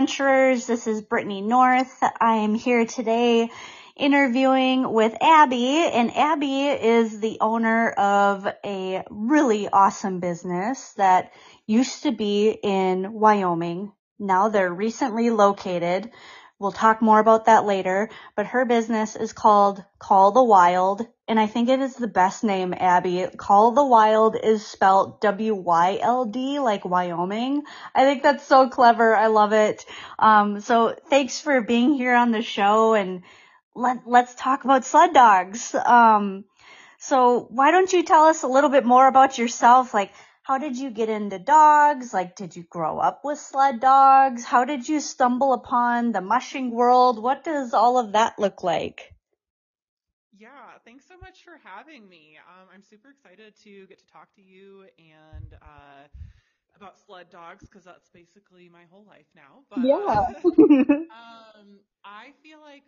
Adventurers, this is Brittany North. I am here today interviewing with Abby and Abby is the owner of a really awesome business that used to be in Wyoming. Now they're recently located We'll talk more about that later, but her business is called Call the Wild, and I think it is the best name, Abby. Call the Wild is spelled W-Y-L-D, like Wyoming. I think that's so clever. I love it. Um, so thanks for being here on the show, and let, let's talk about sled dogs. Um, so why don't you tell us a little bit more about yourself? Like, how did you get into dogs? Like, did you grow up with sled dogs? How did you stumble upon the mushing world? What does all of that look like? Yeah, thanks so much for having me. Um, I'm super excited to get to talk to you and uh, about sled dogs because that's basically my whole life now. But, yeah. um, I feel like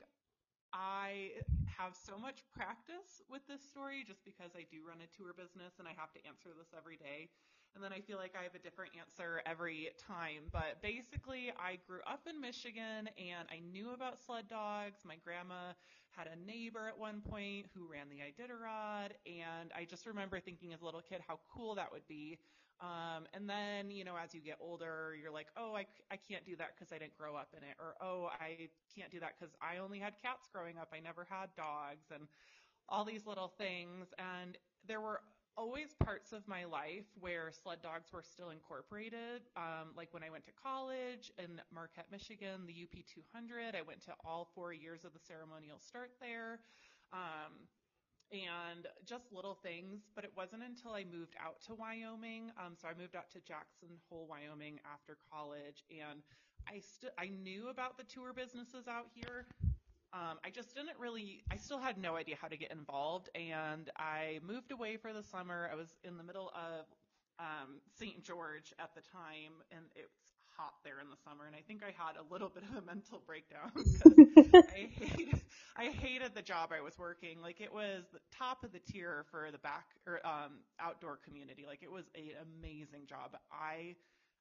I have so much practice with this story just because I do run a tour business and I have to answer this every day. And then I feel like I have a different answer every time. But basically, I grew up in Michigan and I knew about sled dogs. My grandma had a neighbor at one point who ran the Iditarod. And I just remember thinking as a little kid how cool that would be um, and then, you know, as you get older, you're like, oh, I, I can't do that because I didn't grow up in it. Or, oh, I can't do that because I only had cats growing up. I never had dogs and all these little things. And there were always parts of my life where sled dogs were still incorporated. Um, like when I went to college in Marquette, Michigan, the UP 200, I went to all four years of the ceremonial start there. Um, and just little things. But it wasn't until I moved out to Wyoming. Um, so I moved out to Jackson Hole, Wyoming after college, and I still I knew about the tour businesses out here. Um, I just didn't really. I still had no idea how to get involved, and I moved away for the summer. I was in the middle of um, St. George at the time, and it's hot there in the summer, and I think I had a little bit of a mental breakdown because I hated, I hated the job I was working. Like it was the top of the tier for the back or um, outdoor community. Like it was an amazing job. I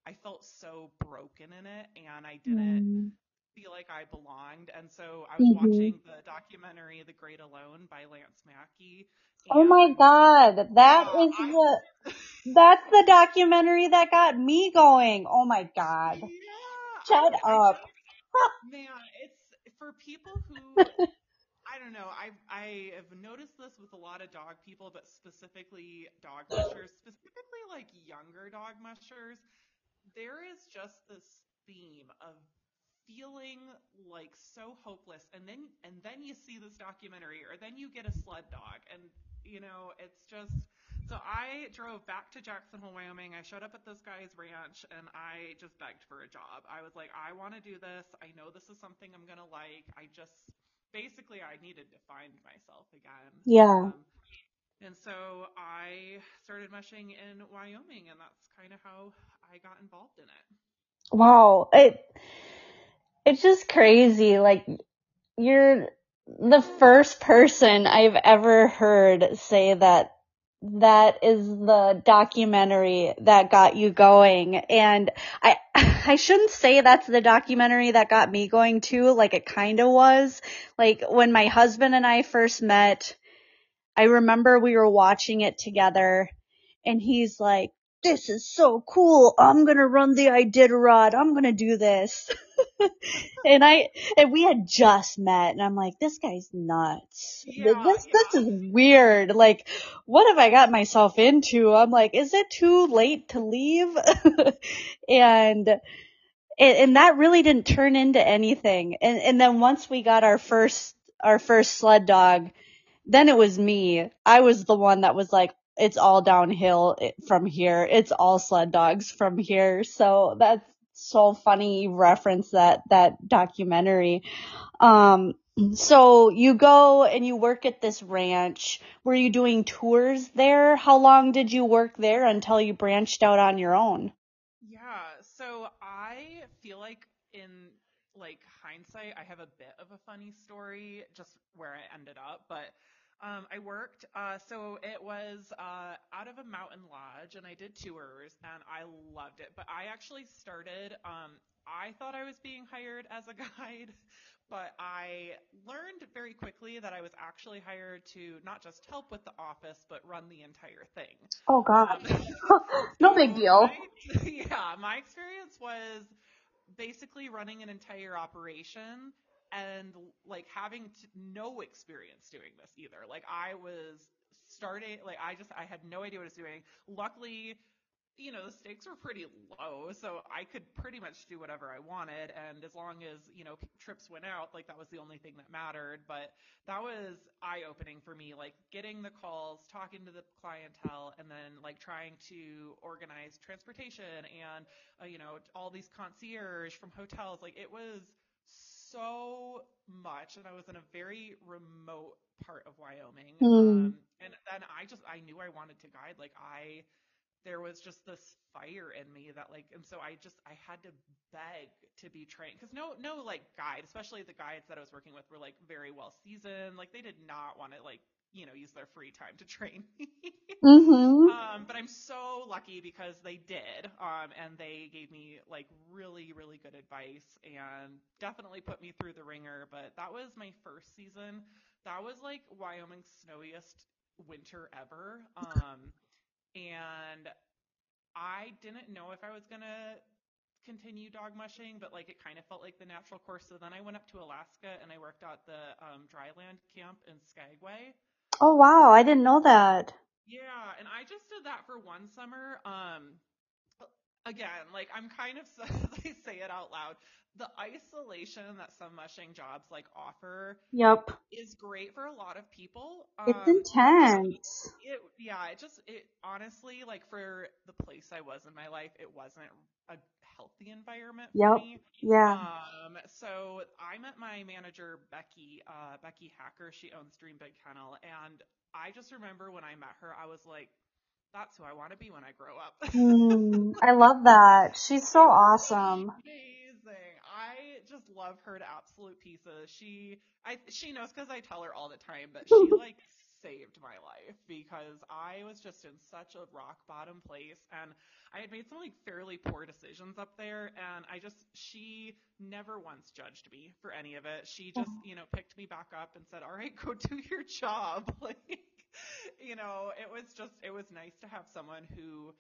I felt so broken in it, and I didn't mm. Feel like I belonged. And so I was mm-hmm. watching the documentary "The Great Alone" by Lance Mackey. oh my God, that uh, is I, the that's the documentary that got me going. Oh my God. Yeah, Shut I, up. I man, it's for people who I don't know. I I have noticed this with a lot of dog people, but specifically dog mushers, specifically like younger dog mushers. There is just this theme of feeling like so hopeless, and then and then you see this documentary, or then you get a sled dog, and you know it's just so I drove back to Jackson Hole, Wyoming. I showed up at this guy's ranch and I just begged for a job. I was like, I want to do this. I know this is something I'm going to like. I just, basically, I needed to find myself again. Yeah. Um, and so I started mushing in Wyoming and that's kind of how I got involved in it. Wow. It, it's just crazy. Like, you're the first person I've ever heard say that that is the documentary that got you going. And I, I shouldn't say that's the documentary that got me going too, like it kinda was. Like when my husband and I first met, I remember we were watching it together and he's like, this is so cool. I'm gonna run the Iditarod. I'm gonna do this. and I, and we had just met and I'm like, this guy's nuts. Yeah, this, yeah. this is weird. Like, what have I got myself into? I'm like, is it too late to leave? and, and that really didn't turn into anything. And, and then once we got our first, our first sled dog, then it was me. I was the one that was like, it's all downhill from here. It's all sled dogs from here. So that's so funny you reference that, that documentary. Um, so you go and you work at this ranch. Were you doing tours there? How long did you work there until you branched out on your own? Yeah. So I feel like in like hindsight, I have a bit of a funny story just where I ended up, but Um, I worked, uh, so it was uh, out of a mountain lodge, and I did tours, and I loved it. But I actually started. Um, I thought I was being hired as a guide, but I learned very quickly that I was actually hired to not just help with the office, but run the entire thing. Oh God, um, no big deal. My, yeah, my experience was basically running an entire operation and like having to, no experience doing this either. Like I was starting, like I just I had no idea what I was doing. Luckily, you know the stakes were pretty low, so I could pretty much do whatever I wanted. And as long as you know trips went out, like that was the only thing that mattered. But that was eye opening for me, like getting the calls, talking to the clientele, and then like trying to organize transportation and uh, you know all these concierge from hotels. Like it was so much, and I was in a very remote part of Wyoming. Mm. Um, and then I just I knew I wanted to guide. Like I, there was just this fire in me that like, and so I just I had to beg to be trained because no no like guide, especially the guides that I was working with were like very well seasoned. Like they did not want to like you know, use their free time to train me. mm-hmm. um, but I'm so lucky because they did, um, and they gave me like really, really good advice and definitely put me through the ringer. But that was my first season. That was like Wyoming's snowiest winter ever. Um, and I didn't know if I was gonna continue dog mushing, but like it kind of felt like the natural course. So then I went up to Alaska and I worked at the um, dryland camp in Skagway. Oh wow, I didn't know that. Yeah, and I just did that for one summer. Um, again, like I'm kind of I say it out loud. The isolation that some mushing jobs like offer, yep, is great for a lot of people. Um, it's intense. It yeah, it just it honestly like for the place I was in my life, it wasn't a healthy environment yep. me. Yeah. Um, so I met my manager Becky, uh, Becky Hacker. She owns Dream Big Kennel, and I just remember when I met her, I was like, "That's who I want to be when I grow up." mm, I love that. She's so awesome. Amazing. I just love her to absolute pieces. She, I, she knows because I tell her all the time, but she like saved my life because I was just in such a rock bottom place and I had made some like fairly poor decisions up there and I just she never once judged me for any of it. She just, mm-hmm. you know, picked me back up and said, "All right, go do your job." like you know, it was just it was nice to have someone who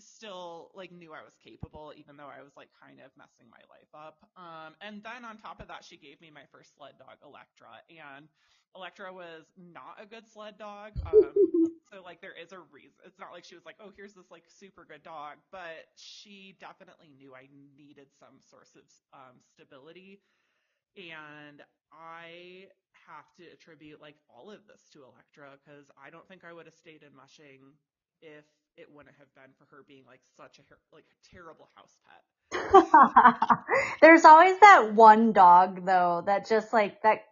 still like knew I was capable, even though I was like kind of messing my life up. Um, and then on top of that, she gave me my first sled dog, Electra, and Electra was not a good sled dog. Um, so like there is a reason. It's not like she was like, oh, here's this like super good dog, but she definitely knew I needed some source of um, stability. And I have to attribute like all of this to Electra because I don't think I would have stayed in mushing if it wouldn't have been for her being like such a like a terrible house pet. There's always that one dog though that just like that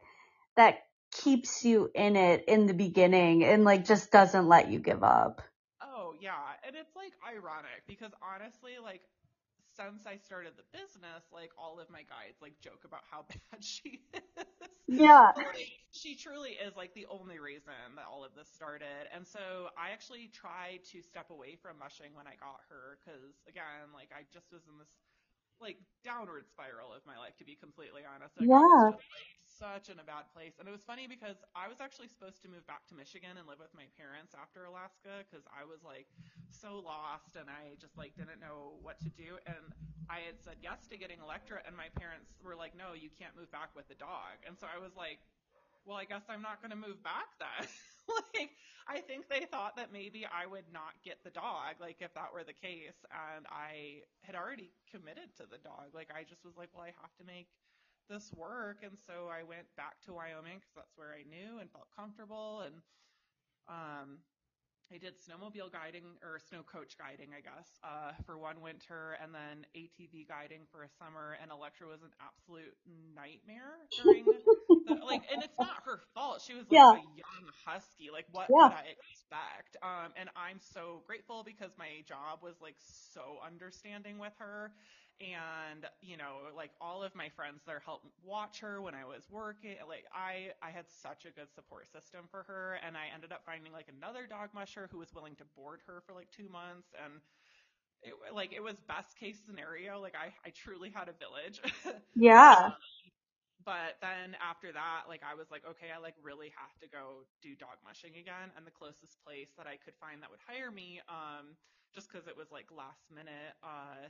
that keeps you in it in the beginning and like just doesn't let you give up. Oh yeah, and it's like ironic because honestly, like since I started the business, like all of my guides like joke about how bad she is. Yeah. like, she truly is like the only reason that all of this started. And so I actually tried to step away from mushing when I got her because again, like I just was in this like downward spiral of my life to be completely honest. Like, yeah. Just, like, such in a bad place. And it was funny because I was actually supposed to move back to Michigan and live with my parents after Alaska because I was like so lost and I just like didn't know what to do. And I had said yes to getting Electra, and my parents were like, no, you can't move back with the dog. And so I was like, well, I guess I'm not going to move back then. like, I think they thought that maybe I would not get the dog, like if that were the case. And I had already committed to the dog. Like, I just was like, well, I have to make this work. And so I went back to Wyoming because that's where I knew and felt comfortable. And um, I did snowmobile guiding or snow coach guiding, I guess, uh, for one winter, and then ATV guiding for a summer. And Electra was an absolute nightmare during the, like, and it's not her fault. She was like yeah. a young husky. Like, what yeah. I expect? Um, and I'm so grateful because my job was like so understanding with her and you know like all of my friends there helped watch her when i was working like i i had such a good support system for her and i ended up finding like another dog musher who was willing to board her for like two months and it like it was best case scenario like i i truly had a village. Yeah. Um, but then after that like i was like okay i like really have to go do dog mushing again and the closest place that i could find that would hire me um just because it was like last minute uh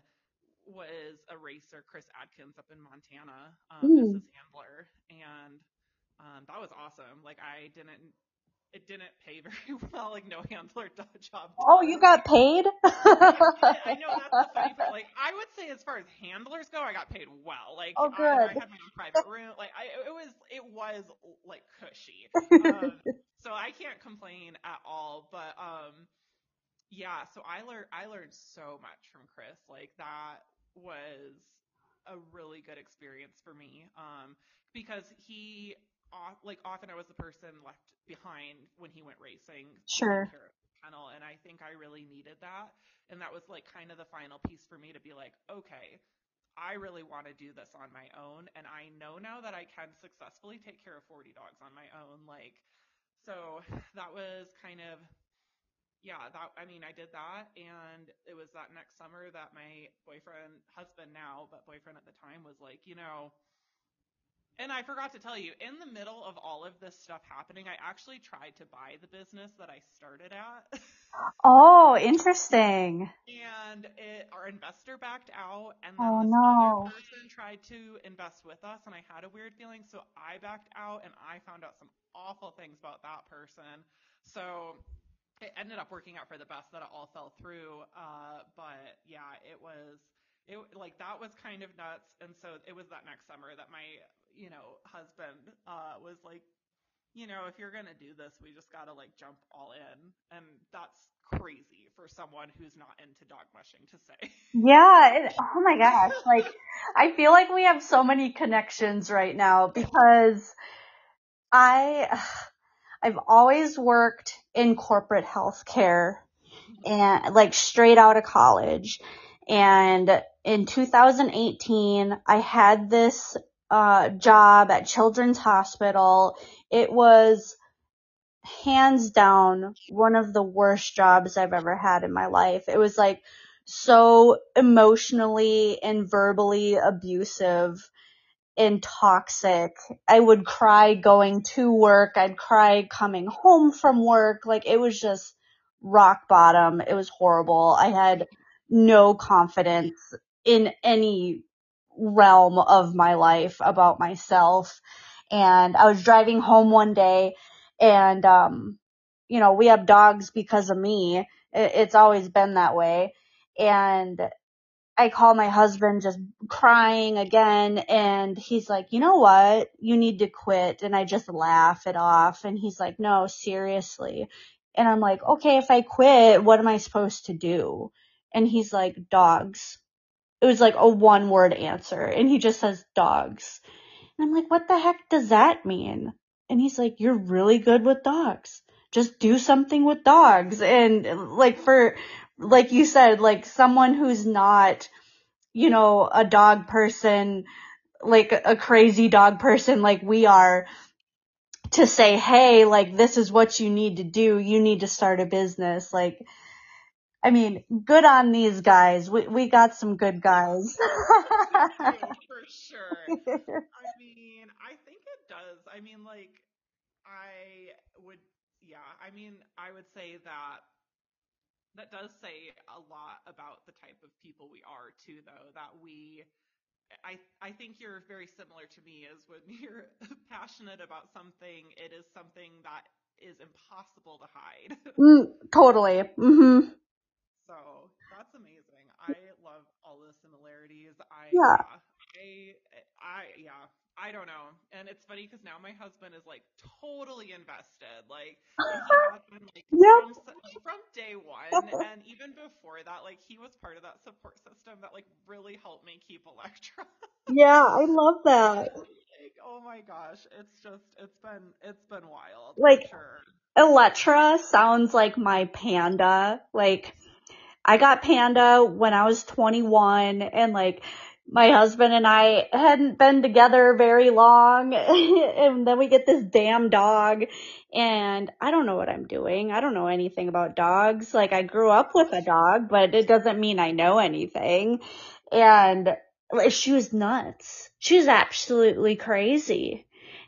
was a racer, Chris Adkins, up in Montana um, mm. as his handler, and um, that was awesome. Like I didn't, it didn't pay very well. Like no handler job. Oh, you got paid? I know that's the funny part. Like I would say, as far as handlers go, I got paid well. Like oh, good. I, I had my own private room. Like I, it was, it was like cushy. Um, so I can't complain at all. But um, yeah, so I learned I learned so much from Chris. Like that was a really good experience for me um, because he like often I was the person left behind when he went racing. Sure. Kennel, and I think I really needed that, and that was like kind of the final piece for me to be like, okay, I really want to do this on my own, and I know now that I can successfully take care of 40 dogs on my own. Like, so that was kind of yeah, that I mean, I did that, and it was that next summer that my boyfriend, husband now, but boyfriend at the time, was like, you know, and I forgot to tell you, in the middle of all of this stuff happening, I actually tried to buy the business that I started at. oh, interesting. And it, our investor backed out, and then oh, this no. other person tried to invest with us, and I had a weird feeling, so I backed out, and I found out some awful things about that person. So it ended up working out for the best that it all fell through. Uh, but yeah, it was, it like that was kind of nuts. And so it was that next summer that my, you know, husband, uh, was like, you know, if you're going to do this, we just got to like jump all in. And that's crazy for someone who's not into dog mushing to say. Yeah. It, oh my gosh. like, I feel like we have so many connections right now because I, I've always worked in corporate healthcare and like straight out of college. And in 2018, I had this uh, job at Children's Hospital. It was hands down one of the worst jobs I've ever had in my life. It was like so emotionally and verbally abusive and toxic. I would cry going to work. I'd cry coming home from work. Like it was just rock bottom. It was horrible. I had no confidence in any realm of my life about myself. And I was driving home one day and, um, you know, we have dogs because of me. It's always been that way. And I call my husband just crying again and he's like, you know what? You need to quit. And I just laugh it off. And he's like, no, seriously. And I'm like, okay, if I quit, what am I supposed to do? And he's like, dogs. It was like a one word answer. And he just says dogs. And I'm like, what the heck does that mean? And he's like, you're really good with dogs. Just do something with dogs. And like for, like you said, like someone who's not, you know, a dog person, like a crazy dog person like we are, to say, hey, like this is what you need to do. You need to start a business. Like, I mean, good on these guys. We we got some good guys. for sure. I mean, I think it does. I mean, like, I would, yeah. I mean, I would say that that does say a lot about the type of people we are too though that we I I think you're very similar to me as when you're passionate about something it is something that is impossible to hide. Mm, totally. Mm-hmm. So, that's amazing. I love all the similarities. I yeah. I I yeah. I don't know. And it's funny because now my husband is like totally invested. Like been like from, from day one, and even before that, like he was part of that support system that like really helped me keep Electra. yeah, I love that. Like, oh my gosh, it's just it's been it's been wild. Like sure. Electra sounds like my panda. Like I got Panda when I was 21 and like my husband and I hadn't been together very long and then we get this damn dog and I don't know what I'm doing. I don't know anything about dogs. Like I grew up with a dog, but it doesn't mean I know anything. And she was nuts. She was absolutely crazy.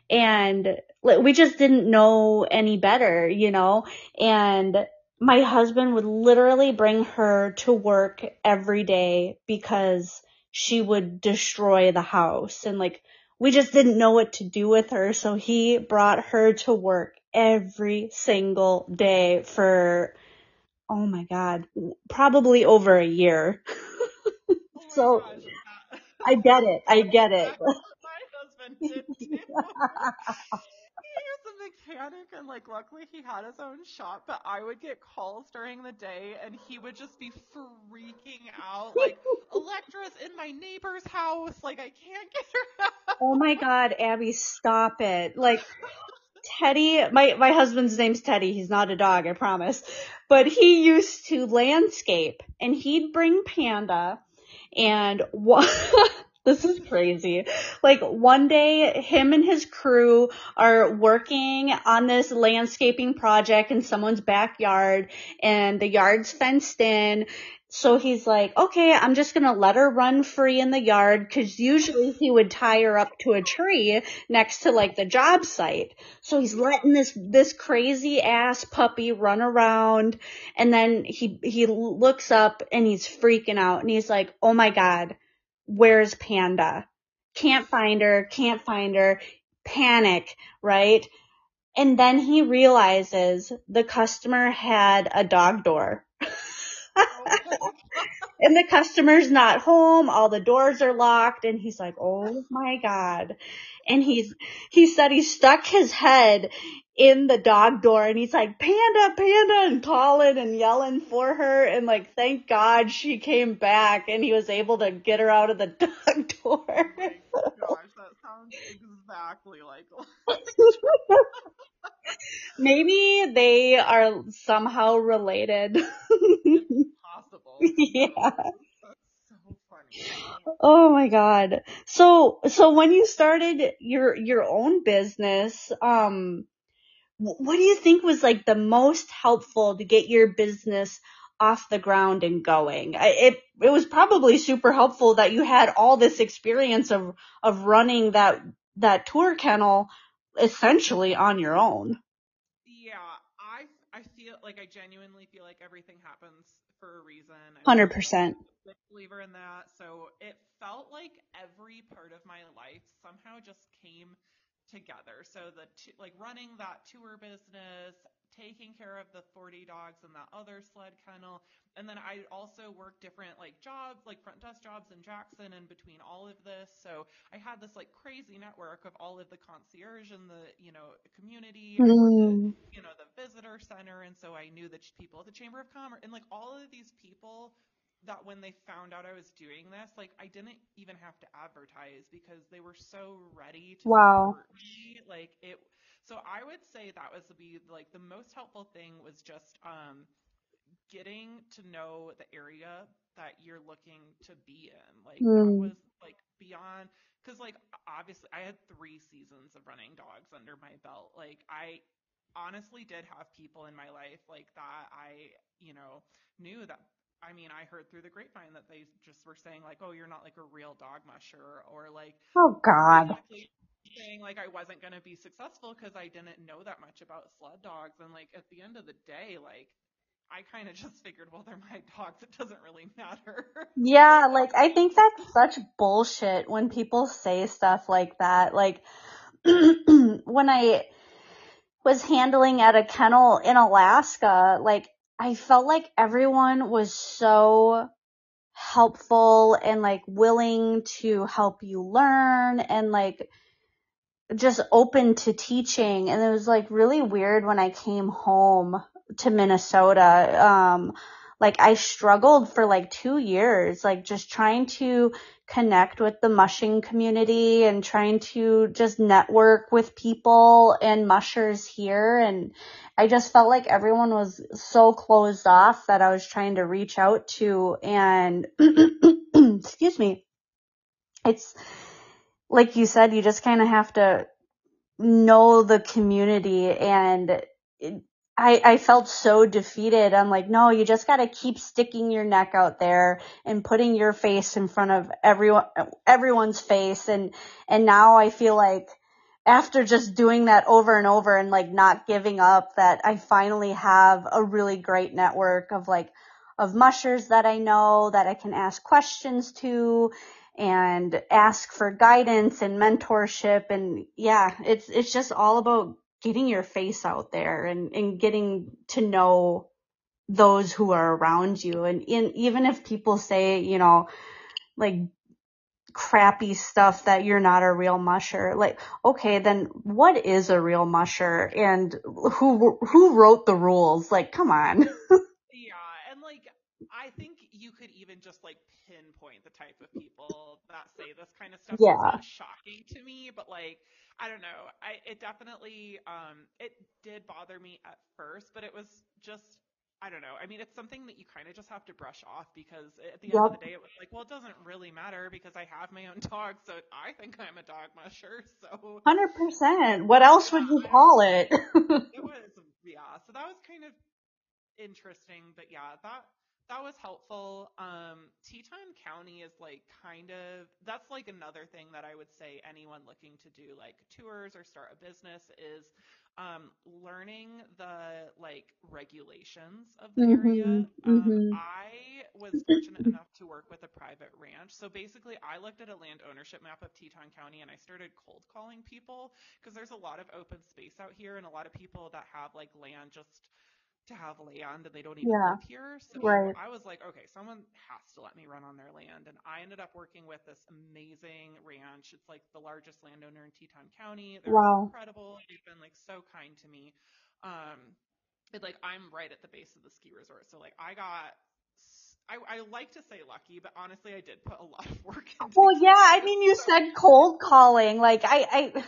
And like we just didn't know any better, you know, and my husband would literally bring her to work every day because she would destroy the house. And like we just didn't know what to do with her. So he brought her to work every single day for oh my god probably over a year. Oh so gosh. i get it. I get it. My husband did too. he was and like luckily he had his own shop, but I would get calls during the day and he would just be freaking out like Electra's in my neighbor's house, like I can't get her out. oh my god abby stop it like Teddy, my, my husband's name's Teddy. He's not a dog, I promise. But he used to landscape and he'd bring Panda and one, this is crazy. Like one day him and his crew are working on this landscaping project in someone's backyard and the yard's fenced in. So he's like, okay, I'm just gonna let her run free in the yard because usually he would tie her up to a tree next to like the job site. So he's letting this, this crazy ass puppy run around and then he, he looks up and he's freaking out and he's like, oh my God, where's Panda? Can't find her, can't find her, panic, right? And then he realizes the customer had a dog door. Oh and the customer's not home, all the doors are locked, and he's like, oh my god. And he's, he said he stuck his head in the dog door and he's like, panda, panda, and calling and yelling for her. And like, thank God she came back and he was able to get her out of the dog door. Gosh, that sounds exactly like Maybe they are somehow related. yeah. That's so funny. Oh my god. So so when you started your your own business, um what do you think was like the most helpful to get your business off the ground and going? I- It it was probably super helpful that you had all this experience of of running that that tour kennel essentially on your own. Yeah, I I feel like I genuinely feel like everything happens for a reason. A 100%. big believer in that. So it felt like every part of my life somehow just came together. So the t- like running that tour business, taking care of the 40 dogs and that other sled kennel, and then I also worked different like jobs, like front desk jobs in Jackson and between all of this. So I had this like crazy network of all of the concierge in the, you know, community. I worked at Mm. you know, the visitor center. And so I knew the ch- people at the Chamber of Commerce and like all of these people that when they found out I was doing this, like I didn't even have to advertise because they were so ready to Wow. support me. Like it, so I would say that was the be like the most helpful thing was just, um, getting to know the area that you're looking to be in. Like that Mm. was like beyond because like obviously I had three seasons of running dogs under my belt. Like I honestly did have people in my life like that I, you know, knew that I mean, I heard through the grapevine that they just were saying like, "Oh, you're not like a real dog musher," or like Oh god. Saying like I wasn't going to be successful because I didn't know that much about sled dogs and like at the end of the day like I kind of just figured well they're my dogs it doesn't really matter. Yeah, like I think that's such bullshit when people say stuff like that. Like when I was handling at a kennel in Alaska, like I felt like everyone was so helpful and like willing to help you learn and like just open to teaching and it was like really weird when I came home to Minnesota um like I struggled for like two years, like just trying to connect with the mushing community and trying to just network with people and mushers here. And I just felt like everyone was so closed off that I was trying to reach out to and excuse me. It's like you said, you just kind of have to know the community and it, I, I felt so defeated. I'm like, no, you just got to keep sticking your neck out there and putting your face in front of everyone, everyone's face. And, and now I feel like after just doing that over and over and like not giving up that I finally have a really great network of like, of mushers that I know that I can ask questions to and ask for guidance and mentorship. And yeah, it's, it's just all about getting your face out there and, and getting to know those who are around you. And in, even if people say, you know, like crappy stuff that you're not a real musher, like, okay, then what is a real musher and who, who wrote the rules? Like, come on. yeah. And like, I think you could even just like pinpoint the type of people that say this kind of stuff. Yeah. It's not shocking to me, but like, I don't know. I it definitely um it did bother me at first, but it was just I don't know. I mean, it's something that you kind of just have to brush off because at the yep. end of the day, it was like, well, it doesn't really matter because I have my own dog, so I think I'm a dog musher. So. Hundred percent. What else would you call it? it was yeah. So that was kind of interesting, but yeah, that that was helpful. Um, Teton County is like kind of that's like another thing that I would say anyone looking to do like tours or start a business is um, learning the like regulations of the mm-hmm, area. Um, mm-hmm. I was fortunate enough to work with a private ranch, so basically I looked at a land ownership map of Teton County and I started cold calling people because there's a lot of open space out here and a lot of people that have like land just to have land and they don't even yeah. live here. So right. I was like, okay, someone has to let me run on their land. And I ended up working with this amazing ranch. It's like the largest landowner in Teton County. They're wow. incredible. They've been like so kind to me. Um, it, like I'm right at the base of the ski resort. So like I got I, I, like to say lucky, but honestly, I did put a lot of work into. Well, yeah, I mean, you so. said cold calling. Like, I, I,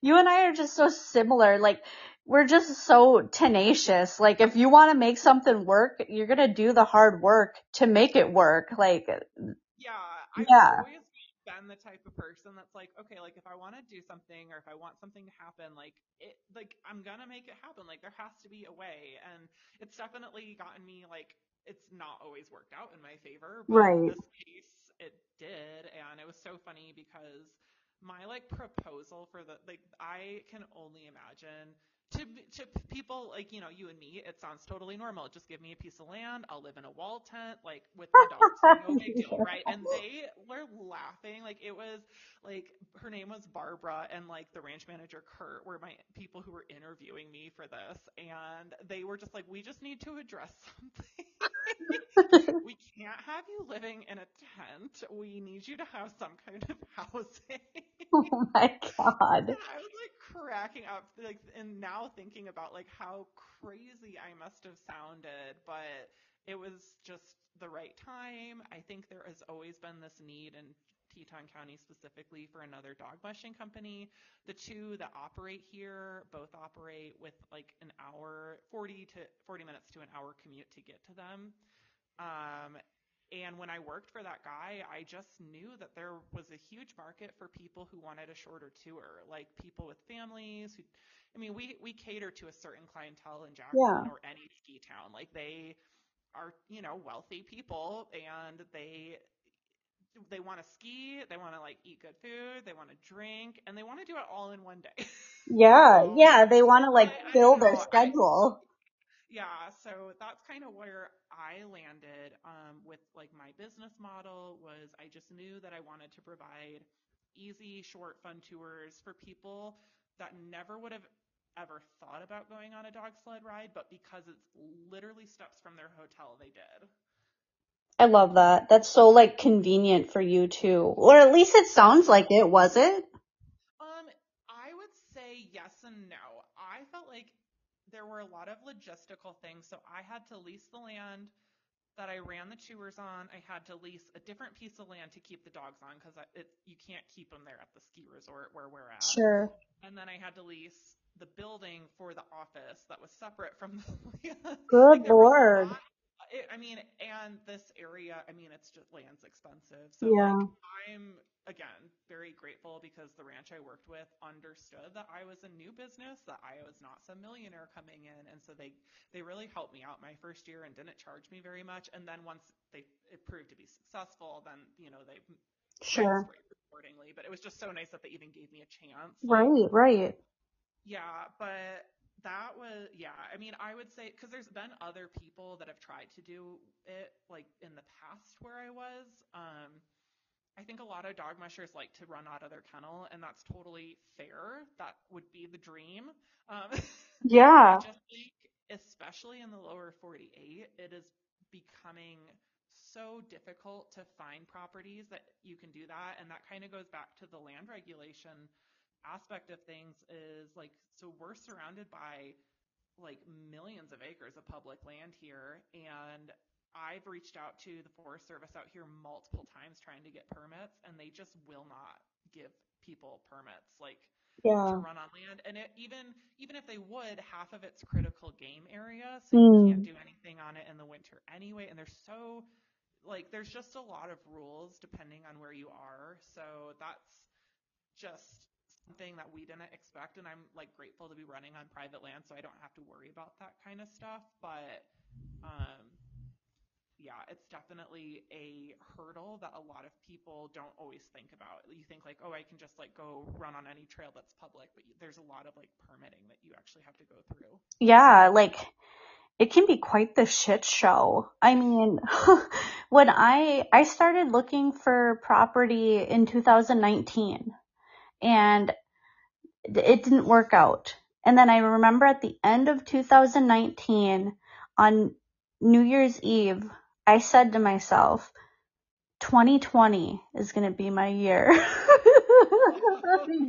you and I are just so similar. Like, we're just so tenacious. Like if you want to make something work, you're going to do the hard work to make it work. Like uh, Yeah, I've yeah. always been the type of person that's like, okay, like if I want to do something or if I want something to happen, like it like I'm going to make it happen. Like there has to be a way and it's definitely gotten me like it's not always worked out in my favor, but right. in this case it did and it was so funny because my like proposal for the like I can only imagine to to people like you know you and me, it sounds totally normal. Just give me a piece of land, I'll live in a wall tent, like with my dogs, no big deal, right? And they were laughing, like it was like her name was Barbara, and like the ranch manager Kurt were my people who were interviewing me for this, and they were just like, we just need to address something. we can't have you living in a tent. We need you to have some kind of housing. oh my god! And I was like cracking up, like, and now thinking about like how crazy I must have sounded, but it was just the right time. I think there has always been this need in Teton County specifically for another dog mushing company. The two that operate here both operate with like an hour, 40 to 40 minutes to an hour commute to get to them. Um, and when I worked for that guy, I just knew that there was a huge market for people who wanted a shorter tour, like people with families who, I mean, we, we cater to a certain clientele in Jackson yeah. or any ski town. Like they are, you know, wealthy people and they, they want to ski, they want to like eat good food, they want to drink, and they want to do it all in one day. yeah, so, yeah, they want to like I, fill I their schedule. I, yeah, so that's kind of where I landed um, with like my business model was I just knew that I wanted to provide easy, short, fun tours for people that never would have ever thought about going on a dog sled ride, but because it's literally steps from their hotel, they did. I love that. That's so like convenient for you too. Or at least it sounds like it, was it? Um, I would say yes and no. I felt like there were a lot of logistical things. So I had to lease the land that I ran the tours on, I had to lease a different piece of land to keep the dogs on because it you can't keep them there at the ski resort where we're at. Sure. And then I had to lease the building for the office that was separate from the. Good like lord. It, I mean, and this area, I mean, it's just land's expensive. So yeah. like, I'm again very grateful because the ranch I worked with understood that I was a new business, that I was not some millionaire coming in, and so they they really helped me out my first year and didn't charge me very much. And then once they it proved to be successful, then you know they sure accordingly. But it was just so nice that they even gave me a chance. Right, right. Yeah, but that was yeah i mean i would say because there's been other people that have tried to do it like in the past where i was um i think a lot of dog mushers like to run out of their kennel and that's totally fair. That would be the dream. Um yeah. I just think especially in the lower 48 it is becoming so difficult to find properties that you can do that and that kind of goes back to the land regulation aspect of things is like so we're surrounded by like millions of acres of public land here and I've reached out to the Forest Service out here multiple times trying to get permits and they just will not give people permits like yeah. to run on land and it, even even if they would half of it's critical game area so mm. you can't hmm. do anything on it in the winter anyway and there's so like there's just a lot of rules depending on where you are so that's just something that we didn't expect and I'm like grateful to be running on private land so I don't have to worry about that kind of stuff but um yeah it's definitely a hurdle that a lot of people don't always think about you think like oh I can just like go run on any trail that's public but there's a lot of like permitting that you actually have to go through yeah like it can be quite the shit show. I mean, when I I started looking for property in 2019 and it didn't work out. And then I remember at the end of 2019 on New Year's Eve, I said to myself, 2020 is going to be my year.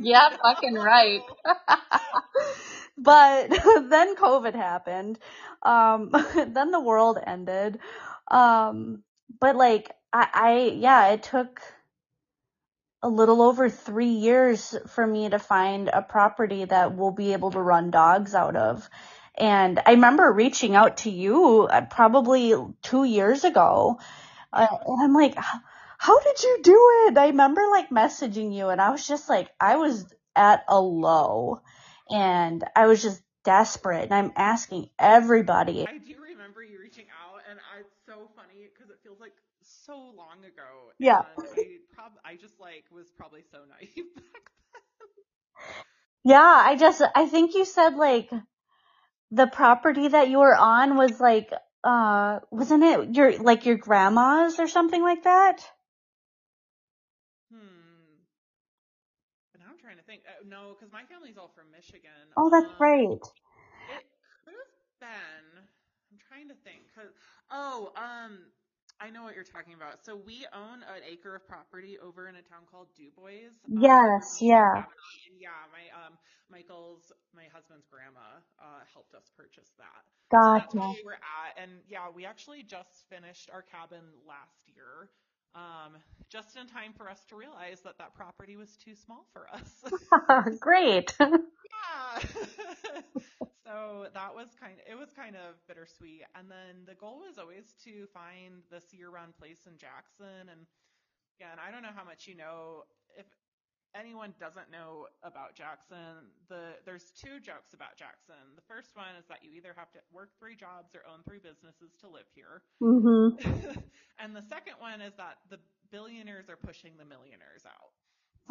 yeah, fucking right. but then COVID happened. Um, then the world ended. Um, but like, I, I, yeah, it took, a little over three years for me to find a property that we'll be able to run dogs out of. And I remember reaching out to you uh, probably two years ago. Uh, and I'm like, how did you do it? I remember like messaging you and I was just like, I was at a low and I was just desperate and I'm asking everybody. I do remember you reaching out and it's so funny because it feels like so long ago. Yeah. I, prob- I just like was probably so naive back then. Yeah, I just I think you said like the property that you were on was like uh wasn't it your like your grandma's or something like that? Hmm. But now I'm trying to think. Uh, no, because my family's all from Michigan. Oh, that's um, right. It could have been. I'm trying to think. Cause oh, um, I know what you're talking about. So we own an acre of property over in a town called Dubois. Um, yes, yeah. Yeah, my um Michael's my husband's grandma uh helped us purchase that. Gotcha. So that's where we were at. And yeah, we actually just finished our cabin last year. Um, just in time for us to realize that that property was too small for us. Great. yeah. That was kind of, it was kind of bittersweet. And then the goal was always to find this year-round place in Jackson. And again, I don't know how much you know. If anyone doesn't know about Jackson, the there's two jokes about Jackson. The first one is that you either have to work three jobs or own three businesses to live here. Mm-hmm. and the second one is that the billionaires are pushing the millionaires out.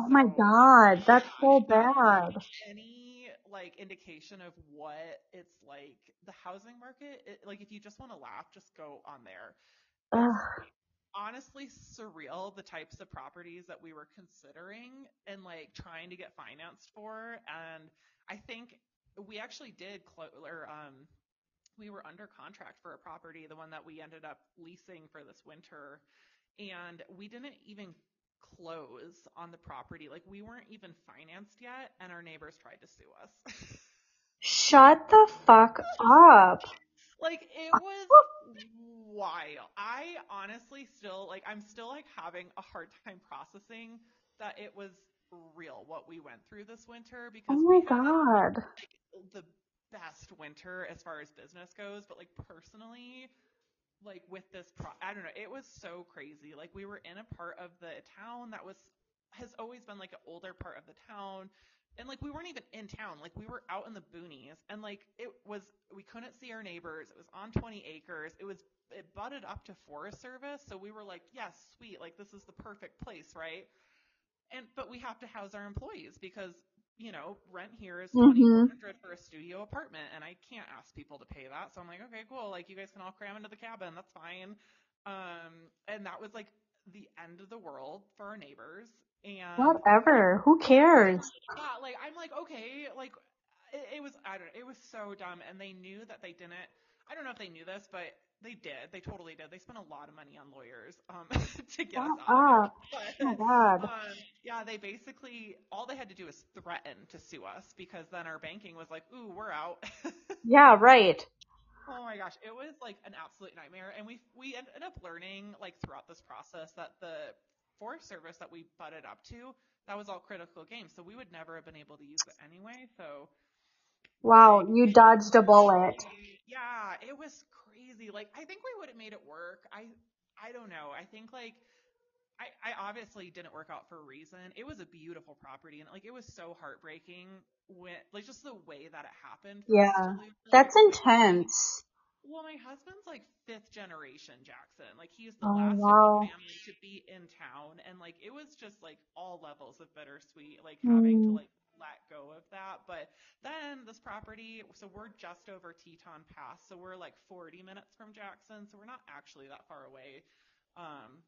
Oh so, my god, that's so bad. Any like indication of what it's like the housing market, it, like if you just want to laugh, just go on there. Honestly surreal the types of properties that we were considering and like trying to get financed for and i think we actually did close or um we were under contract for a property the one that we ended up leasing for this winter and we didn't even close on the property like we weren't even financed yet and our neighbors tried to sue us shut the fuck up like it was wild. I honestly still like I'm still like having a hard time processing that it was real what we went through this winter because Oh my we had God. like the best winter as far as business goes, but like personally, like with this pro I don't know, it was so crazy. Like we were in a part of the town that was has always been like an older part of the town. And like we weren't even in town, like we were out in the boonies and like it was we couldn't see our neighbors. It was on 20 acres. It was it butted up to Forest Service, so we were like, "Yes, sweet. Like this is the perfect place, right?" And but we have to house our employees because you know, rent here is twenty four Mhm. hundred for a studio apartment, and I can't ask people to pay that. So I'm like, okay, cool. Like you guys can all cram into the cabin. That's fine. Um, and that was like the end of the world for our neighbors. And Whatever. Who cares? yeah, like I'm like, okay, like it, it was I don't know, it was so dumb and they knew that they didn't I don't know if they knew this, but they did. They totally did. They spent a lot of money on lawyers um to get us out Oh God. um yeah, they basically all they had to do was threaten to sue us because then our banking was like, "Ooh, we're out." Yeah, right. Oh my gosh, it was like an absolute nightmare, and we we ended up learning like throughout this process that the Forest Service that we butted up to that was all critical game, so we would never have been able to use it anyway. So Wow, you dodged a bullet. yeah, it was crazy. Like I think we would have made it work. I I don't know. I think like I, I obviously didn't work out for a reason. It was a beautiful property and like it was so heartbreaking when like just the way that it happened for us to Yeah. That's intense. well, my husband's like fifth generation Jackson. Like he's the Oh last of wow. his family to be in town and like it was just like all levels of bittersweet like having to Mm. like let go of that. But then this property, so we're just over Teton Pass, so we're like 40 minutes from Jackson, so we're not actually that far away. Um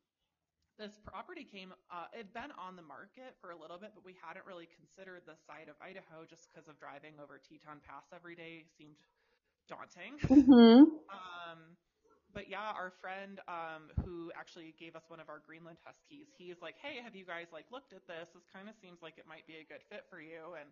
this property came uh it'd been on the market for a little bit, but we hadn't really considered the side of Idaho just because of driving over Teton Pass every day seemed daunting. Mhm. Um, but yeah, our friend um, who actually gave us one of our Greenland Huskies, he's like, "Hey, have you guys like looked at this? This kind of seems like it might be a good fit for you." And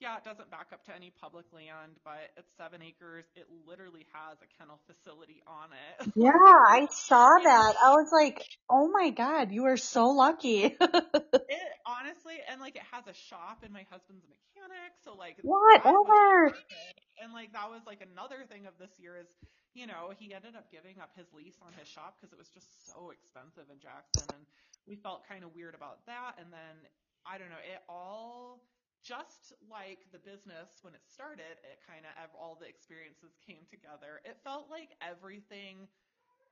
yeah, it doesn't back up to any public land, but it's seven acres. It literally has a kennel facility on it. Yeah, I saw that. I was like, oh my God, you are so lucky. it honestly, and like it has a shop, and my husband's a mechanic, so like was Whatever. And like that was like another thing of this year is, you know, he ended up giving up his lease on his shop because it was just so expensive in Jackson, and we felt kind of weird about that. And then I don't know, it all just like the business when it started, it kind of all the experiences came together. It felt like everything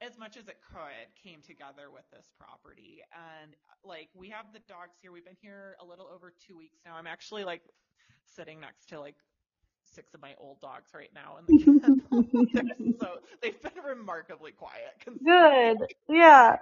as much as it could came together with this property and like we have the dogs here we've been here a little over two weeks now i'm actually like sitting next to like six of my old dogs right now in the so they've been remarkably quiet Good. Yeah.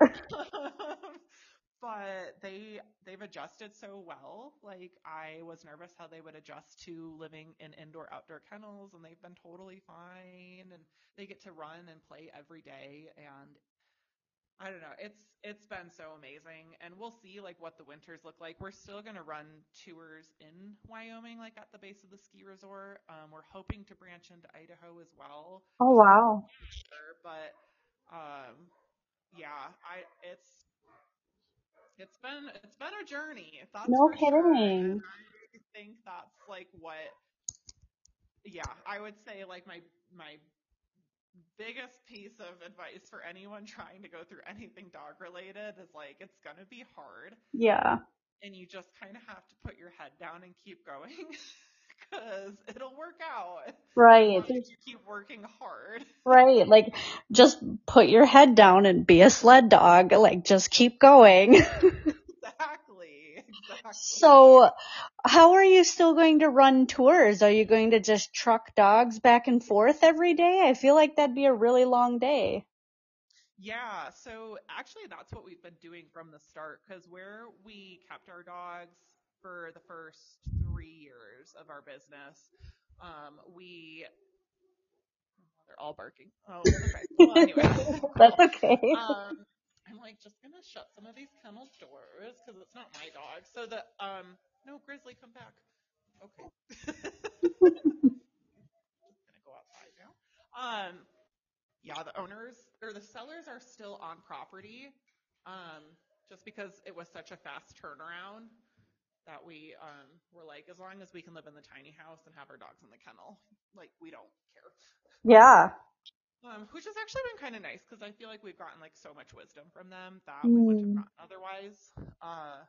but they they've adjusted so well like i was nervous how they would adjust to living in indoor outdoor kennels and they've been totally fine and they get to run and play every day and I don't know. It's it's been so amazing, and we'll see like what the winters look like. We're still gonna run tours in Wyoming, like at the base of the ski resort. Um, we're hoping to branch into Idaho as well. Oh wow. sure, but um, yeah, I it's it's been it's been a journey, that's No for sure. Kidding. I think that's like what yeah, I would say like my my biggest piece of advice for anyone trying to go through anything dog related is like it's going to be hard Yeah. and you just kind of have to put your head down and keep going cuz it'll work out Right. as you keep working hard. Right. Like, just put your head down and be a sled dog. Like, just keep going. So, how are you still going to run tours? Are you going to just truck dogs back and forth every day? I feel like that'd be a really long day. Yeah, so actually that's what we've been doing from the start because where we kept our dogs for the first three years of our business, um, we they're all barking. Oh, okay. Well, anyway, That's okay. um, I'm like just gonna shut some of these kennel doors because it's not my dog. So the um, no Grizzly, come back. Okay. gonna go outside now. Um, yeah, the owners or the sellers are still on property, um, just because it was such a fast turnaround that we um, were like, as long as we can live in the tiny house and have our dogs in the kennel, like we don't care. Yeah. Um, which has actually been kind of nice because I feel like we've gotten like so much wisdom from them that we wouldn't have Mm. gotten otherwise. Uh,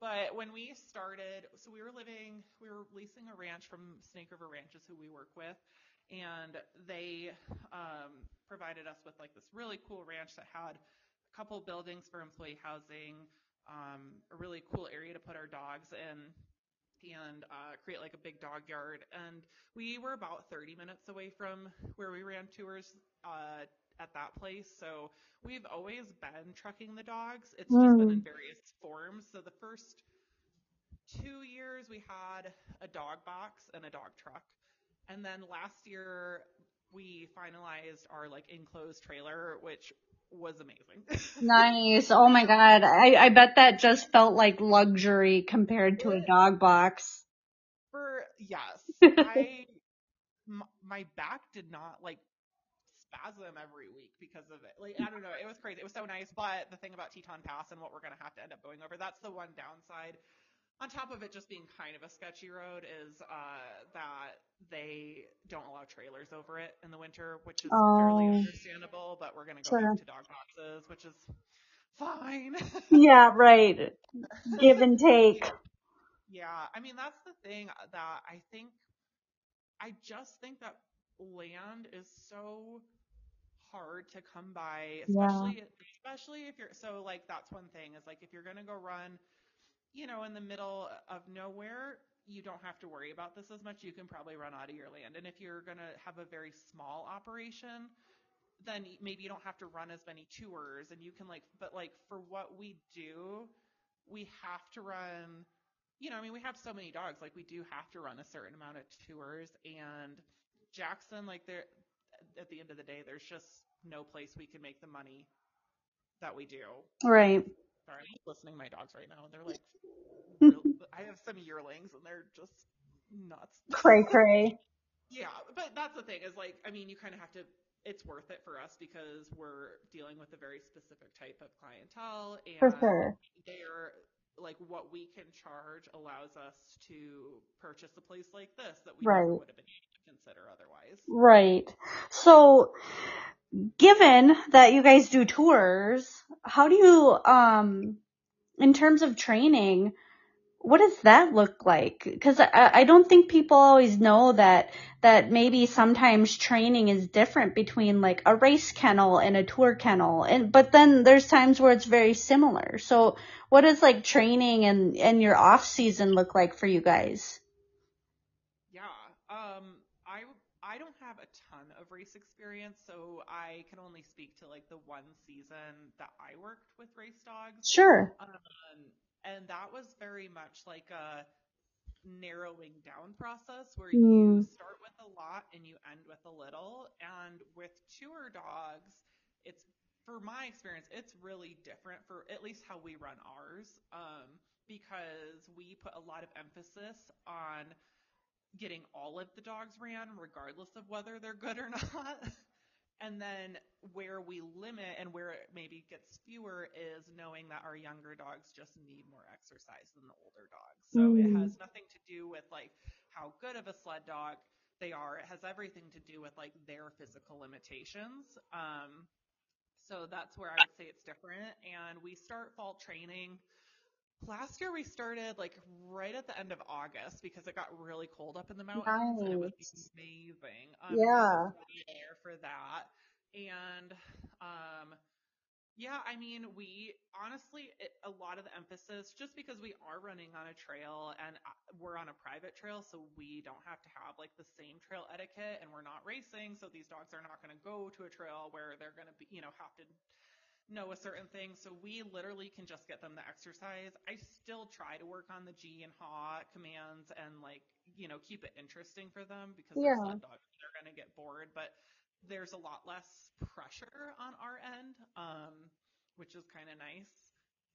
but when we started, so we were living, we were leasing a ranch from Snake River Ranches, who we work with, and they um, provided us with like this really cool ranch that had a couple buildings for employee housing, um, a really cool area to put our dogs in, and uh, create like a big dog yard. And we were about 30 minutes away from where we ran tours uh, at that place. So we've always been trucking the dogs. It's just been in Mm. various forms. So the first two years we had a dog box and a dog truck. And then last year we finalized our like enclosed trailer, which was amazing. Nice. Oh my God. I, I bet that just felt like luxury compared to a dog box. For yes, I m- my back did not like spasm every week because of it. Like I don't know, it was crazy. It was so nice, but the thing about Teton Pass and what we're gonna have to end up going over, that's the one downside. On top of it just being kind of a sketchy road is uh, that they don't allow trailers over it in the winter, which is fairly Oh, understandable. But we're gonna go sure. back to dog boxes, which is fine. Yeah, right. Give and take. Yeah, I mean that's the thing that I think I just think that land is so hard to come by, Yeah. especially especially if you're so like that's one thing is like if you're going to go run, you know, in the middle of nowhere, you don't have to worry about this as much. You can probably run out of your land. And if you're going to have a very small operation, then maybe you don't have to run as many tours and you can like but like for what we do, we have to run you know, I mean, we have so many dogs, like we do have to run a certain amount of tours. And Jackson, like there, at the end of the day, there's just no place we can make the money that we do. Right. Sorry, I'm listening to my dogs right now, and they're like, real, I have some yearlings, and they're just nuts. Cray cray. yeah, but that's the thing is like, I mean, you kind of have to. It's worth it for us because we're dealing with a very specific type of clientele, and For sure. they're like what we can charge allows us to purchase a place like this that we never Right. would have been able to consider otherwise. Right. So, given that you guys do tours, how do you, um, in terms of training, what does that look like? Because I, I don't think people always know that that maybe sometimes training is different between like a race kennel and a tour kennel, and but then there's times where it's very similar. So, what does like training and and your off season look like for you guys? Yeah. Um, I don't have a ton of race experience, so I can only speak to like the one season that I worked with race dogs. Sure. Um, and that was very much like a narrowing down process where Hmm. you start with a lot and you end with a little. And with tour dogs, it's for my experience, it's really different for at least how we run ours, um, because we put a lot of emphasis on getting all of the dogs ran, regardless of whether they're good or not. And then where we limit and where it maybe gets fewer is knowing that our younger dogs just need more exercise than the older dogs. So it Mm. has nothing to do with like how good of a sled dog they are. It has everything to do with like their physical limitations. Um, so that's where I would say it's different. And we start fall training. Last year we started like right at the end of August because it got really cold up in the mountains and it was amazing. Um, Yeah. there for that. And um yeah, I mean, we honestly, it, a lot of the emphasis, just because we are running on a trail and uh, we're on a private trail, so we don't have to have like the same trail etiquette and we're not racing, so these dogs are not going to go to a trail where they're going to be, you know, have to know a certain thing. So we literally can just get them the exercise. I still try to work on the gee and haw commands and like, you know, keep it interesting for them because they're dogs. They're going to get bored, but there's a lot less pressure on our end, um, which is kind of nice.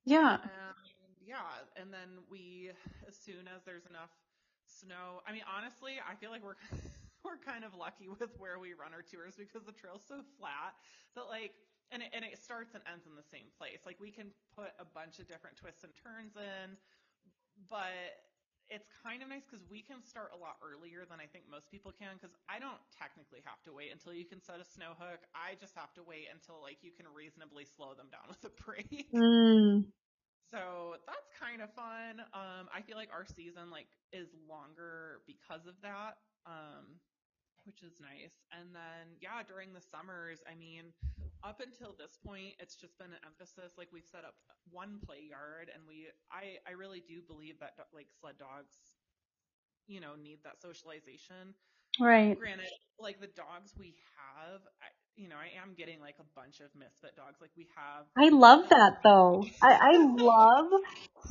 Yeah. And yeah, and then we, as soon as there's enough snow, I mean, honestly, I feel like we're we're kind of lucky with where we run our tours because the trail's so flat that like and it, and it starts and ends in the same place. Like we can put a bunch of different twists and turns in, but it's kind of nice because we can start a lot earlier than I think most people can because I don't technically have to wait until you can set a snow hook. I just have to wait until like you can reasonably slow them down with a brake. Mm. So that's kind of fun. Um, I feel like our season like is longer because of that. Um, which is nice. And then, yeah, during the summers, I mean, up until this point, it's just been an emphasis. Like we've set up one play yard, and we, I, I really do believe that like sled dogs, you know, need that socialization. Right. Granted, like the dogs we have, I, you know, I am getting like a bunch of misfit dogs. Like we have. I love that though. I, I love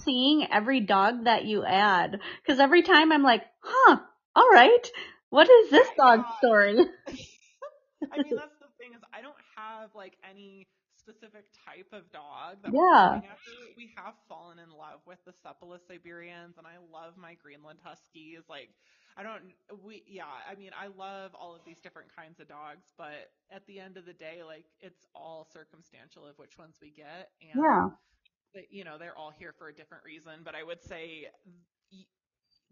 seeing every dog that you add because every time I'm like, huh, all right. What is this dog story? I mean, that's the thing is I don't have like any specific type of dog that Yeah. We have fallen in love with the Seppala Siberians, and I love my Greenland Huskies. Like, I don't, we, yeah, I mean, I love all of these different kinds of dogs, but at the end of the day, like, it's all circumstantial of which ones we get, and Yeah. you know, they're all here for a different reason. But I would say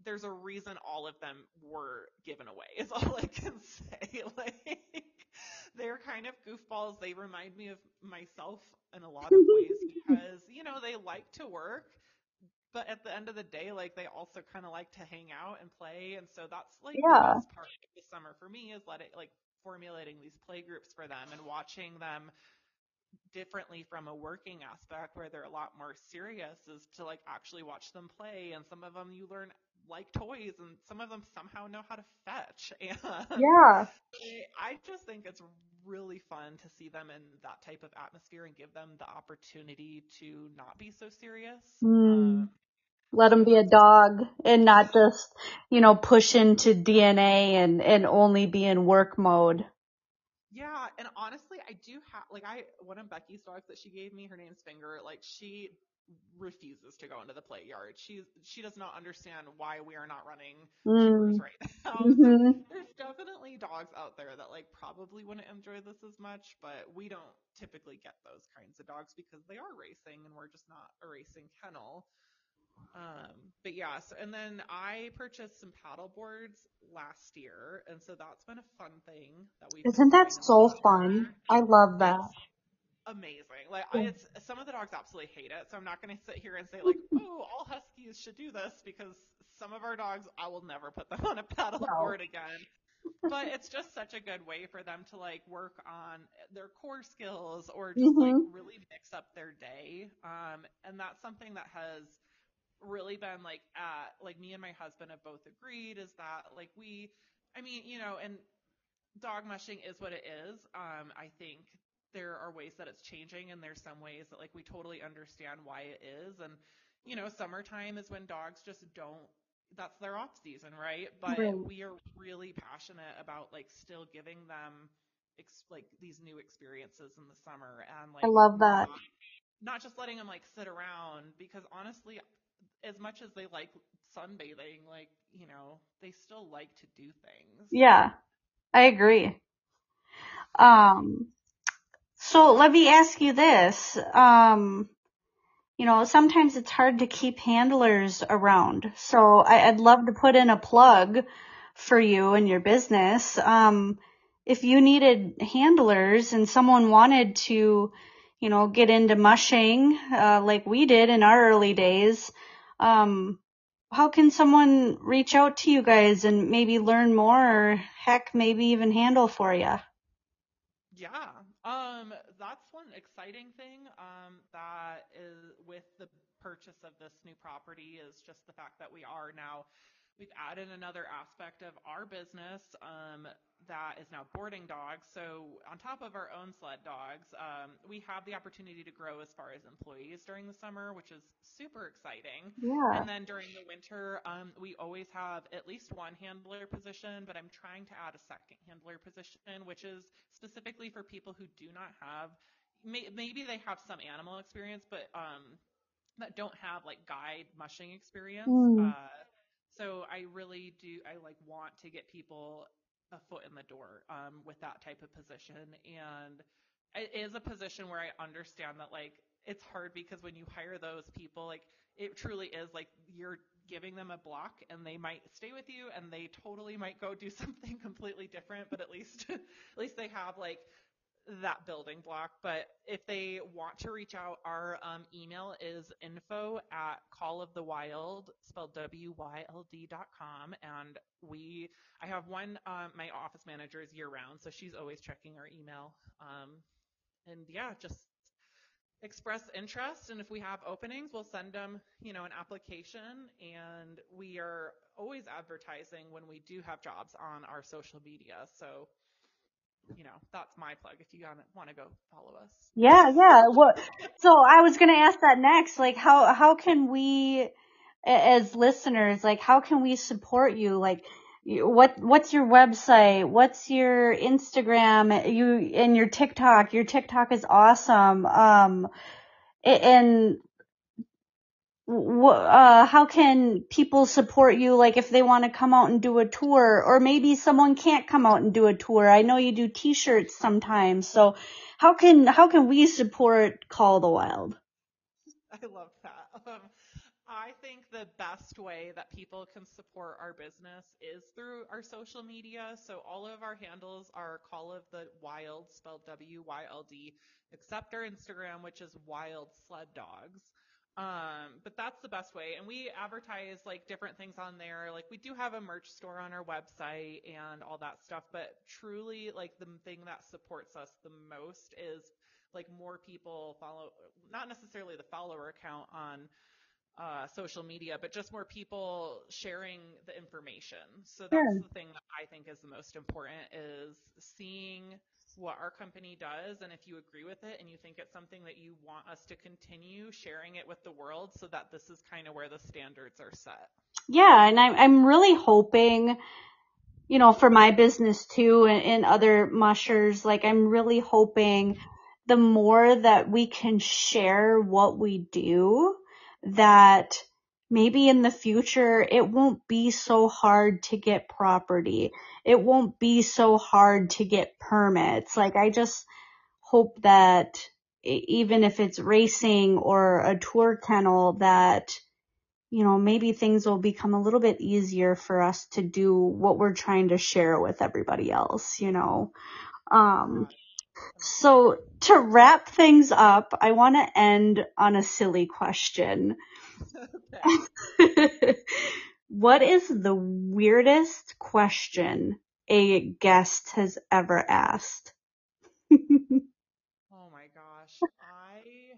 there's a reason all of them were given away. Is all I can say. Like they're kind of goofballs. They remind me of myself in a lot of ways because you know they like to work. But at the end of the day, like they also kind of like to hang out and play, and so that's like Yeah. the best part of the summer for me is letting like formulating these play groups for them and watching them differently from a working aspect where they're a lot more serious is to like actually watch them play and some of them you learn like toys and some of them somehow know how to fetch and Yeah. I just think it's really fun to see them in that type of atmosphere and give them the opportunity to not be so serious. Mm. Um, Let them be a dog and not just, you know, push into DNA and, and only be in work mode. Yeah, and honestly, I do have like I one of Becky's dogs that she gave me, her name's Finger. Like she refuses to go into the play yard. She's she does not understand why we are not running Mm. right now. So hmm there's definitely dogs out there that like probably wouldn't enjoy this as much, but we don't typically get those kinds of dogs because they are racing and we're just not a racing kennel. Um, but yeah, so, and then I purchased some paddle boards last year, and so that's been a fun thing that we've Isn't that doing in the so fun? I love that. It's amazing. Like it's some of the dogs absolutely hate it, so I'm not going to sit here and say like, "Oh, all huskies should do this," because some of our dogs, I will never put them on a paddle No. board again. But it's just such a good way for them to like work on their core skills or just like Mhm. really mix up their day. Um, and that's something that has really been like at like me and my husband have both agreed is that like we, I mean, you know, and dog mushing is what it is. Um, I think there are ways that it's changing, and there's some ways that like we totally understand why it is. And you know, summertime is when dogs just don't. That's their off season, right? But Right. we are really passionate about like still giving them ex- like these new experiences in the summer, and like I love that. not, not just letting them like sit around because honestly, as much as they like sunbathing, like you know, they still like to do things. Yeah, I agree. Um, so let me ask you this. Um, you know, sometimes it's hard to keep handlers around. So I, I'd love to put in a plug for you and your business. Um, if you needed handlers and someone wanted to, you know, get into mushing, uh, like we did in our early days, um, how can someone reach out to you guys and maybe learn more or heck, maybe even handle for you? Yeah. Um, that's one exciting thing um, that is with the purchase of this new property is just the fact that we are now we've added another aspect of our business um, that is now boarding dogs. So on top of our own sled dogs, um, we have the opportunity to grow as far as employees during the summer, which is super exciting. Yeah. And then during the winter, um, we always have at least one handler position, but I'm trying to add a second handler position, which is specifically for people who do not have, may, maybe they have some animal experience, but um, that don't have like guide mushing experience. Mm. Uh, so I really do, I like want to get people a foot in the door um, with that type of position. And it is a position where I understand that like it's hard because when you hire those people, like it truly is like you're giving them a block and they might stay with you and they totally might go do something completely different, but at least at least they have like that building block. But if they want to reach out, our um, email is info at call of the wild, spelled W-Y-L-D dot com. And we, I have one, um, my office manager is year round, so she's always checking our email. Um, and yeah, just express interest. And if we have openings, we'll send them, you know, an application. And we are always advertising when we do have jobs on our social media. So you know, that's my plug if you want to go follow us. Yeah, yeah. What? so I was going to ask that next. Like, how how can we, as listeners, like, how can we support you? Like, what what's your website? What's your Instagram? You and your TikTok. Your TikTok is awesome. Um, and uh, how can people support you? Like if they want to come out and do a tour, or maybe someone can't come out and do a tour. I know you do T-shirts sometimes, so how can how can we support Call the Wild? I love that. Um, I think the best way that people can support our business is through our social media. So all of our handles are Call of the Wild, spelled W-Y-L-D, except our Instagram, which is Wild Sled Dogs. Um, but that's the best way. And we advertise like different things on there. Like we do have a merch store on our website and all that stuff. But truly, like the thing that supports us the most is like more people follow, not necessarily the follower count on uh, social media, but just more people sharing the information. So that's the thing that I think is the most important is seeing what our company does and if you agree with it and you think it's something that you want us to continue sharing it with the world so that this is kind of where the standards are set. Yeah, and I'm I'm really hoping you know, for my business too and, and other mushers, like I'm really hoping the more that we can share what we do, that maybe in the future it won't be so hard to get property. It won't be so hard to get permits. Like I just hope that even if it's racing or a tour kennel that you know, maybe things will become a little bit easier for us to do what we're trying to share with everybody else, you know. Um, so to wrap things up, I want to end on a silly question. what is the weirdest question a guest has ever asked? oh my gosh. I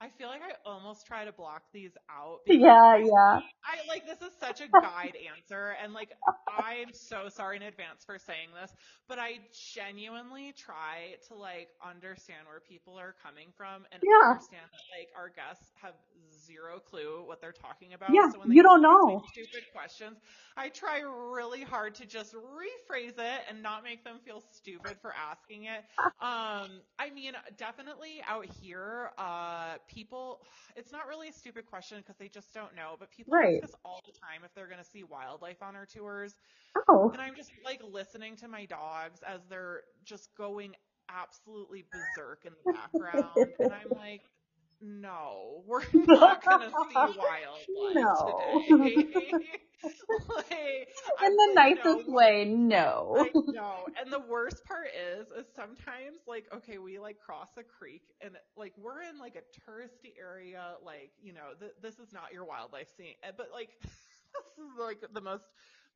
I feel like I almost try to block these out. Yeah, yeah. I like this is such a guide answer and like I'm so sorry in advance for saying this, but I genuinely try to like understand where people are coming from and yeah. understand that like our guests have zero clue what they're talking about. Yeah, so when they you don't know. Stupid questions. I try really hard to just rephrase it and not make them feel stupid for asking it. Um, I mean, definitely out here, uh, people, it's not really a stupid question because they just don't know, but people right. ask us all the time if they're going to see wildlife on our tours. Oh. And I'm just like listening to my dogs as they're just going absolutely berserk in the background. and I'm like, no, we're not gonna see wildlife no. today. like, in the nicest know, way, no. no. And the worst part is, is sometimes like, okay, we like cross a creek and like we're in like a touristy area, like you know, th- this is not your wildlife scene, eh, but like this is like the most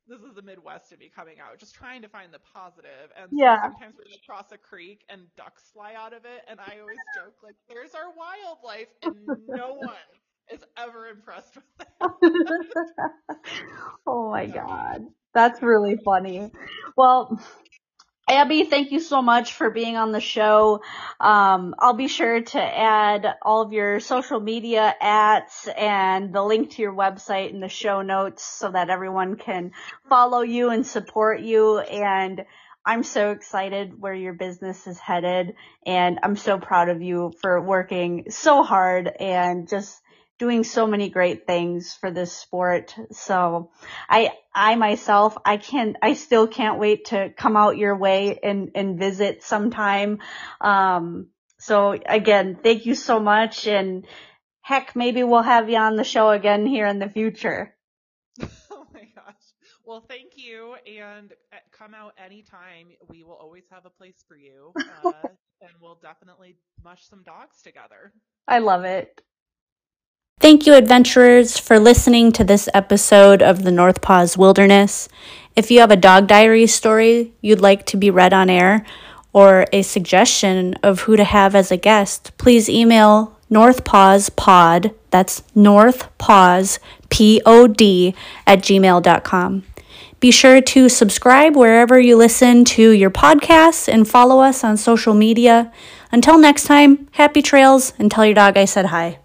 this is the Midwest to be coming out, just trying to find the positive. And yeah. sometimes we cross a creek and ducks fly out of it, and I always joke like, "There's our wildlife," and no one is ever impressed with that. oh my god, that's really funny. Well, Abby, thank you so much for being on the show. Um, I'll be sure to add all of your social media ats and the link to your website in the show notes so that everyone can follow you and support you. And I'm so excited where your business is headed and I'm so proud of you for working so hard and just doing so many great things for this sport. So I, I myself, I can't, I still can't wait to come out your way and, and visit sometime. Um, so again, thank you so much. And heck, maybe we'll have you on the show again here in the future. oh my gosh. Well, thank you. And uh, come out anytime. We will always have a place for you. Uh, and we'll definitely mush some dogs together. I love it. Thank you, adventurers, for listening to this episode of the North Paws Wilderness. If you have a dog diary story you'd like to be read on air or a suggestion of who to have as a guest, please email northpawspod, that's northpawspod at gmail.com. Be sure to subscribe wherever you listen to your podcasts and follow us on social media. Until next time, happy trails and tell your dog I said hi.